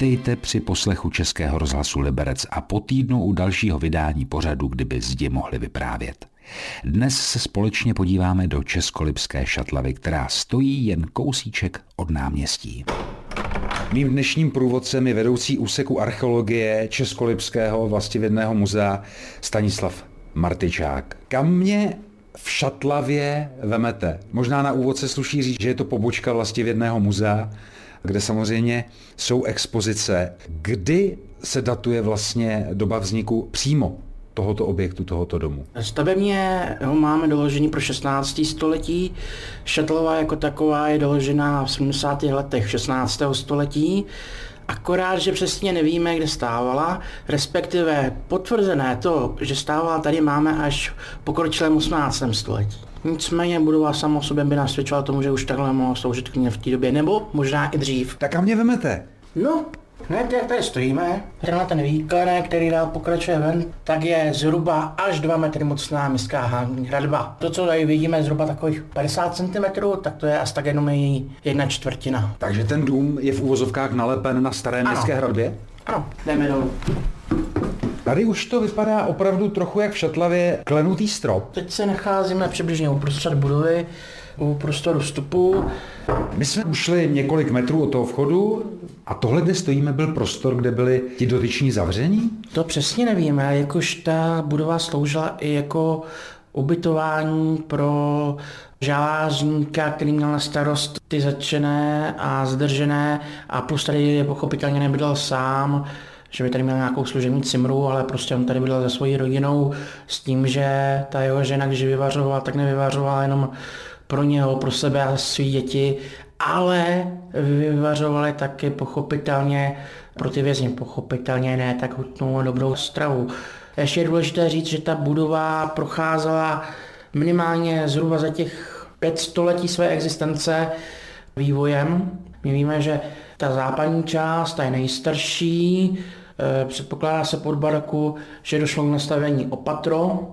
Vítejte při poslechu Českého rozhlasu Liberec a po týdnu u dalšího vydání pořadu, kdyby zdi mohli vyprávět. Dnes se společně podíváme do Českolipské šatlavy, která stojí jen kousíček od náměstí. Mým dnešním průvodcem je vedoucí úseku archeologie Českolipského vlastivědného muzea Stanislav Martyčák. Kam mě v Šatlavě vemete? Možná na úvod se sluší říct, že je to pobočka vlastivědného muzea, kde samozřejmě jsou expozice. Kdy se datuje vlastně doba vzniku přímo tohoto objektu, tohoto domu? Stavebně ho máme doložený pro 16. století. Šatlová jako taková je doložená v 70. letech 16. století. Akorát, že přesně nevíme, kde stávala, respektive potvrzené to, že stávala tady máme až pokročilém 18. století. Nicméně budova samo sobě by nasvědčovala tomu, že už takhle mohlo sloužit v té době, nebo možná i dřív. Tak a mě vemete? No, Hned jak tady stojíme, na ten výklenek, který dál pokračuje ven, tak je zhruba až 2 metry mocná městská hradba. To, co tady vidíme, zhruba takových 50 cm, tak to je asi tak jenom její jedna čtvrtina. Takže ten dům je v úvozovkách nalepen na staré městské hradbě? Ano, jdeme dolů. Tady už to vypadá opravdu trochu jak v Šatlavě klenutý strop. Teď se nacházíme přibližně uprostřed budovy, u prostoru vstupu. My jsme ušli několik metrů od toho vchodu a tohle, kde stojíme, byl prostor, kde byli ti dotyční zavření? To přesně nevíme, jakož ta budova sloužila i jako ubytování pro žalářníka, který měl na starost ty začené a zdržené a plus tady je pochopitelně nebydlel sám, že by tady měl nějakou služební cimru, ale prostě on tady bydlel se svojí rodinou s tím, že ta jeho žena, když vyvařovala, tak nevyvařovala jenom pro něho, pro sebe a svý děti, ale vyvařovali taky pochopitelně pro ty vězně, pochopitelně ne tak hutnou a dobrou stravu. Ještě je důležité říct, že ta budova procházela minimálně zhruba za těch pět století své existence vývojem. My víme, že ta západní část, ta je nejstarší, předpokládá se pod baraku, že došlo k nastavení opatro,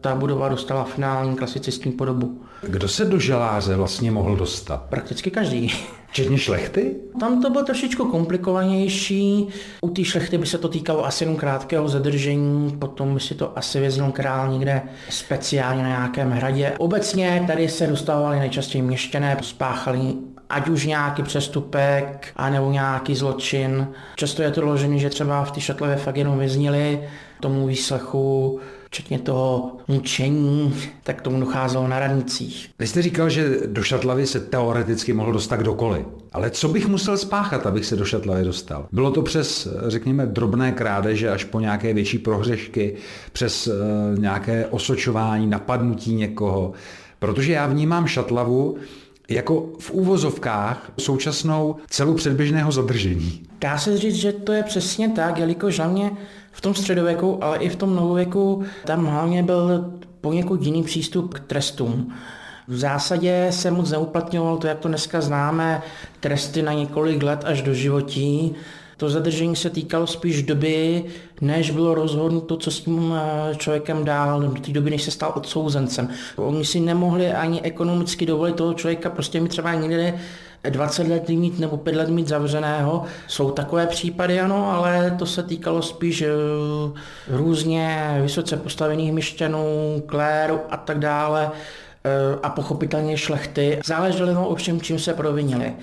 ta budova dostala finální klasicistní podobu. Kdo se do želáře vlastně mohl dostat? Prakticky každý. Včetně šlechty? Tam to bylo trošičku komplikovanější. U té šlechty by se to týkalo asi jenom krátkého zadržení, potom by si to asi věznul král někde speciálně na nějakém hradě. Obecně tady se dostávali nejčastěji měštěné, spáchali ať už nějaký přestupek, anebo nějaký zločin. Často je to doložené, že třeba v té šatlové fakt jenom vyznili tomu výslechu včetně toho mučení, tak tomu docházelo na radnicích. Vy jste říkal, že do Šatlavy se teoreticky mohl dostat kdokoliv. Ale co bych musel spáchat, abych se do Šatlavy dostal? Bylo to přes, řekněme, drobné krádeže až po nějaké větší prohřešky, přes uh, nějaké osočování, napadnutí někoho. Protože já vnímám Šatlavu jako v úvozovkách současnou celu předběžného zadržení. Dá se říct, že to je přesně tak, jelikož hlavně v tom středověku, ale i v tom novověku tam hlavně byl poněkud jiný přístup k trestům. V zásadě se moc neuplatňoval to, jak to dneska známe, tresty na několik let až do životí. To zadržení se týkalo spíš doby, než bylo rozhodnuto, co s tím eh, člověkem dál, do té doby, než se stal odsouzencem. Oni si nemohli ani ekonomicky dovolit toho člověka prostě mít třeba někde 20 let mít nebo 5 let mít zavřeného. Jsou takové případy, ano, ale to se týkalo spíš eh, různě vysoce postavených myšťanů, kléru a tak dále eh, a pochopitelně šlechty. Záleželo ovšem, čím se provinili.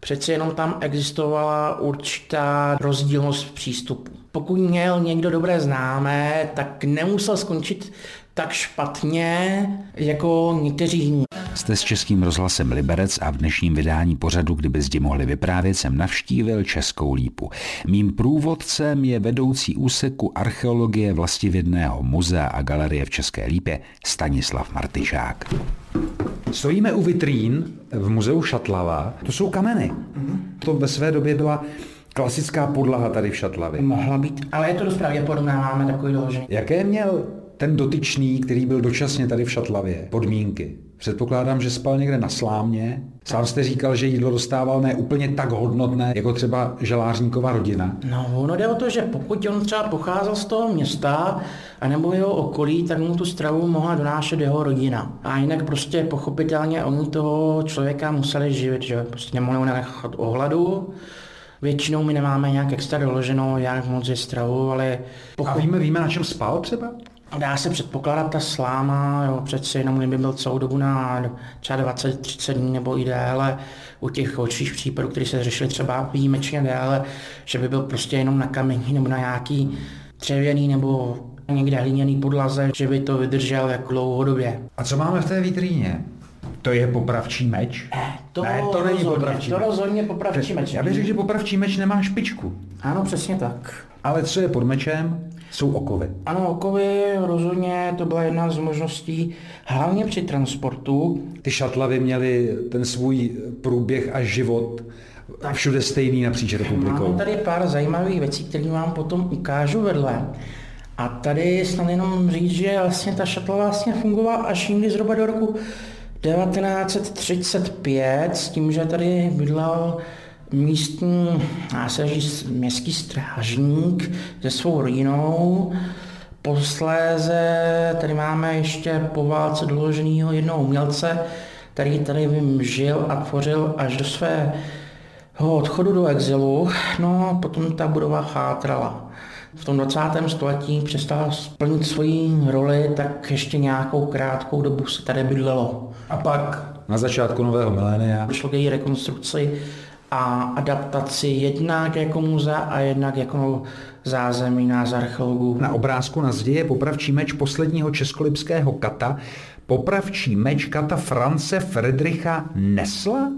Přeci jenom tam existovala určitá rozdílnost v přístupu. Pokud měl někdo dobré známé, tak nemusel skončit tak špatně jako někteří jiní. Jste s Českým rozhlasem Liberec a v dnešním vydání pořadu, kdyby zdi mohli vyprávět, jsem navštívil Českou lípu. Mým průvodcem je vedoucí úseku archeologie vlastivědného muzea a galerie v České lípě Stanislav Martyšák. Stojíme u vitrín v muzeu Šatlava. To jsou kameny. To ve své době byla klasická podlaha tady v Šatlavě. Mohla být, ale je to dost pravděpodobné, máme takový doložení. Jaké měl ten dotyčný, který byl dočasně tady v Šatlavě, podmínky? Předpokládám, že spal někde na slámě. Sám jste říkal, že jídlo dostával ne úplně tak hodnotné, jako třeba želářníková rodina. No, ono jde o to, že pokud on třeba pocházel z toho města, anebo jeho okolí, tak mu tu stravu mohla donášet jeho rodina. A jinak prostě pochopitelně oni toho člověka museli živit, že prostě nemohli nechat ohladu. Většinou my nemáme nějak extra doloženo, jak moc je stravu, ale... Pokud... A víme, víme, na čem spal třeba? Dá se předpokládat ta sláma, jo, přeci jenom kdyby byl celou dobu na třeba 20-30 dní nebo i déle, u těch horších případů, které se řešily třeba výjimečně déle, že by byl prostě jenom na kamení nebo na nějaký dřevěný nebo někde hliněný podlaze, že by to vydržel jako dlouhodobě. A co máme v té vitríně? To je popravčí meč? Ne, to, ne, to není rozhodně, popravčí to meč. rozhodně popravčí meč. Já bych řekl, že popravčí meč nemá špičku. Ano, přesně tak. Ale co je pod mečem? Jsou okovy. Ano, okovy rozhodně, to byla jedna z možností, hlavně při transportu. Ty šatlavy měly ten svůj průběh a život tak. všude stejný napříč republikou. Mám tady pár zajímavých věcí, které vám potom ukážu vedle. A tady snad jenom říct, že vlastně ta šatla vlastně fungovala až někdy zhruba do roku 1935, s tím, že tady bydlel místní, já se říct, městský strážník se svou rodinou. Posléze tady máme ještě po válce doloženého jednoho umělce, který tady vím, žil a tvořil až do svého odchodu do exilu. No, potom ta budova chátrala. V tom 20. století přestala splnit svoji roli, tak ještě nějakou krátkou dobu se tady bydlelo. A pak na začátku nového milénia došlo k její rekonstrukci a adaptaci jednak jako muzea a jednak jako zázemí nás archeologů. Na obrázku na zdi je popravčí meč posledního českolipského kata, popravčí meč kata France Friedricha Nesla,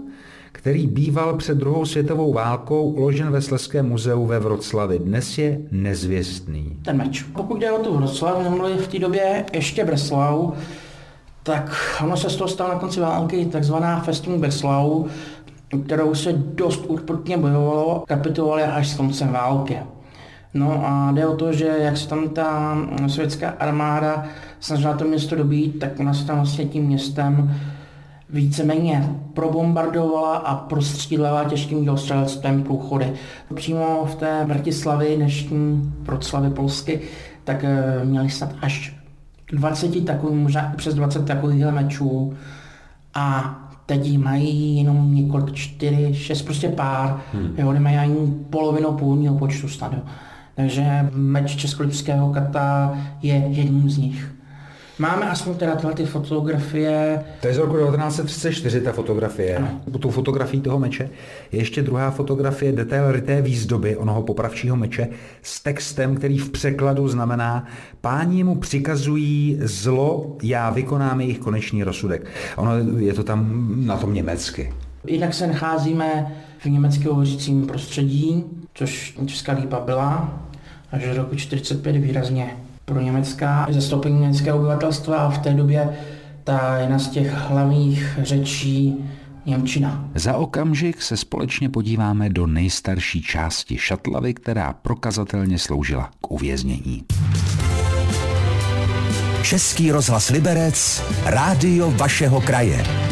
který býval před druhou světovou válkou uložen ve Sleském muzeu ve Vroclavi. Dnes je nezvěstný. Ten meč. Pokud jde o tu Vroclav, nemluvili v té době ještě Breslau, tak ono se z toho stalo na konci války takzvaná Festung Breslau, kterou se dost urputně bojovalo, kapitulovali až s koncem války. No a jde o to, že jak se tam ta sovětská armáda snažila to město dobít, tak ona se tam vlastně tím městem víceméně probombardovala a prostřílela těžkým dělostřelectvem průchody. Přímo v té Vratislavi, dnešní Vroclavy Polsky, tak eh, měli snad až 20 takových, možná přes 20 takových mečů a teď mají jenom několik, čtyři, šest, prostě pár, hmm. jo, nemají ani polovinu půlního počtu snad, jo. Takže meč Českolipského kata je jedním z nich. Máme aspoň teda tyhle ty fotografie. To je z roku 1934 ta fotografie. Ano. Tu fotografii toho meče je ještě druhá fotografie detail ryté výzdoby onoho popravčího meče s textem, který v překladu znamená páni mu přikazují zlo, já vykonám jejich konečný rozsudek. Ono je to tam na tom německy. Jinak se nacházíme v německého hořícím prostředí, což Česká lípa byla, až do roku 1945 výrazně pro německá zastoupení německého obyvatelstva a v té době ta jedna z těch hlavních řečí Němčina. Za okamžik se společně podíváme do nejstarší části Šatlavy, která prokazatelně sloužila k uvěznění. Český rozhlas Liberec, rádio vašeho kraje.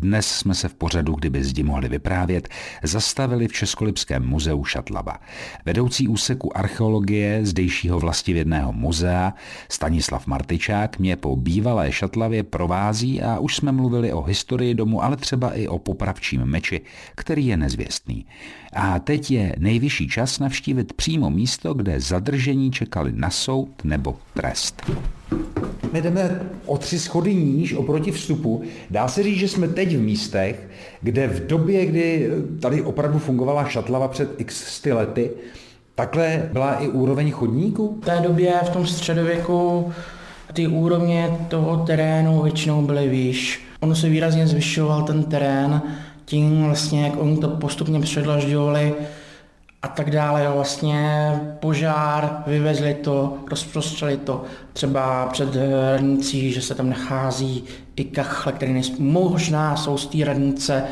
Dnes jsme se v pořadu, kdyby zdi mohli vyprávět, zastavili v Českolipském muzeu Šatlava. Vedoucí úseku archeologie zdejšího vlastivědného muzea Stanislav Martyčák mě po bývalé Šatlavě provází a už jsme mluvili o historii domu, ale třeba i o popravčím meči, který je nezvěstný. A teď je nejvyšší čas navštívit přímo místo, kde zadržení čekali na soud nebo trest. My jdeme o tři schody níž oproti vstupu. Dá se říct, že jsme teď v místech, kde v době, kdy tady opravdu fungovala šatlava před x lety, takhle byla i úroveň chodníků? V té době, v tom středověku, ty úrovně toho terénu většinou byly výš. Ono se výrazně zvyšoval ten terén, tím vlastně, jak oni to postupně předlažďovali a tak dále. Vlastně požár, vyvezli to, rozprostřeli to třeba před radnicí, že se tam nachází i kachle, které nejsou, možná jsou z té radnice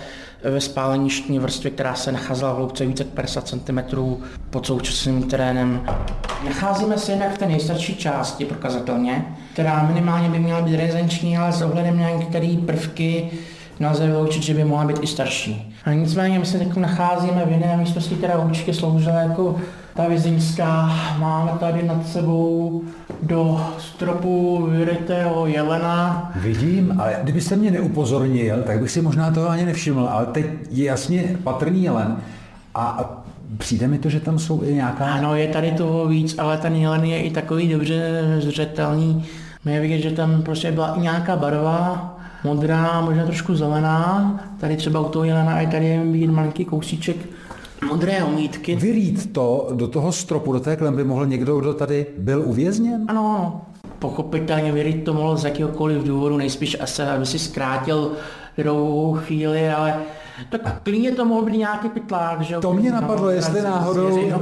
ve spáleništní vrstvě, která se nacházela v hloubce více jak 50 cm pod současným terénem. Nacházíme se jinak v té nejstarší části prokazatelně, která minimálně by měla být rezenční, ale s ohledem na některé prvky nelze vyloučit, že by mohla být i starší. A nicméně my se teď nacházíme v jiné místnosti, která určitě sloužila jako ta vězeňská. Máme tady nad sebou do stropu vyrytého jelena. Vidím, ale kdybyste mě neupozornil, tak bych si možná toho ani nevšiml, ale teď je jasně patrný jelen. A přijde mi to, že tam jsou i nějaká... Ano, je tady toho víc, ale ten jelen je i takový dobře zřetelný. My vidět, že tam prostě byla i nějaká barva, modrá, možná trošku zelená. Tady třeba u toho jelena i tady je vidět malinký kousíček modré omítky. Vyrít to do toho stropu, do té klemby mohl někdo, kdo tady byl uvězněn? Ano, ano. Pochopitelně vyrít to mohl z jakéhokoliv důvodu, nejspíš asi, aby si zkrátil dlouhou chvíli, ale tak klidně to mohl být nějaký pytlák, že To mě napadlo, jestli náhodou,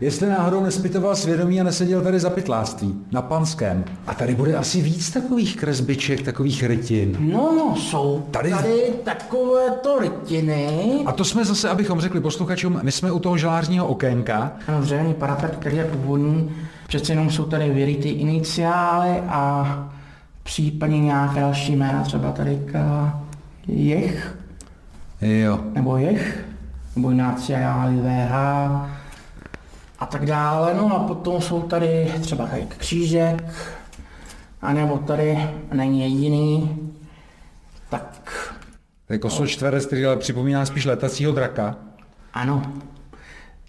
jestli náhodou nespitoval svědomí a neseděl tady za pytláctví, na Panském. A tady bude asi víc takových kresbiček, takových rytin. No, no, jsou tady, tady takovéto rytiny. A to jsme zase, abychom řekli posluchačům, my jsme u toho žalářního okénka. Ano, dřevěný parapet, který je původní. Přece jenom jsou tady vyryty iniciály a případně nějaké další jména, třeba tady jech Jo. Nebo jech, nebo Ignácia VH a tak dále. No a potom jsou tady třeba křížek, anebo tady není jediný, tak... To je kosol čtverec, který ale připomíná spíš letacího draka. Ano.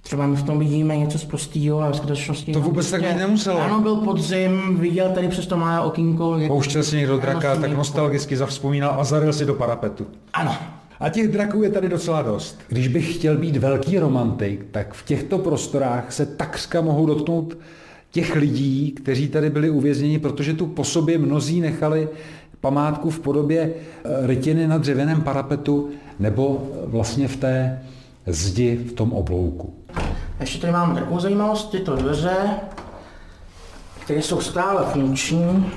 Třeba my v tom vidíme něco z prostýho a v skutečnosti... To vůbec tak být nemuselo. Ano, byl podzim, viděl tady přes to má okýnko... Pouštěl si někdo draka, tak nostalgicky zavzpomínal a zaril si do parapetu. Ano. A těch draků je tady docela dost. Když bych chtěl být velký romantik, tak v těchto prostorách se takřka mohou dotknout těch lidí, kteří tady byli uvězněni, protože tu po sobě mnozí nechali památku v podobě eh, rytiny na dřevěném parapetu nebo vlastně v té zdi v tom oblouku. Ještě tady máme takovou zajímavost, tyto dveře, které jsou stále funkční.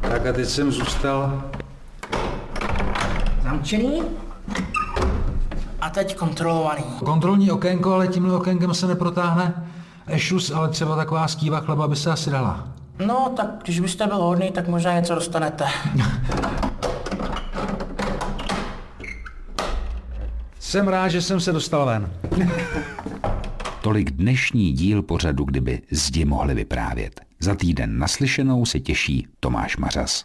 Tak a teď jsem zůstal zamčený a teď kontrolovaný. Kontrolní okénko, ale tímhle okénkem se neprotáhne ešus, ale třeba taková skýva chleba by se asi dala. No, tak když byste byl hodný, tak možná něco dostanete. Jsem rád, že jsem se dostal ven. Tolik dnešní díl pořadu, kdyby zdi mohli vyprávět. Za týden naslyšenou se těší Tomáš Mařas.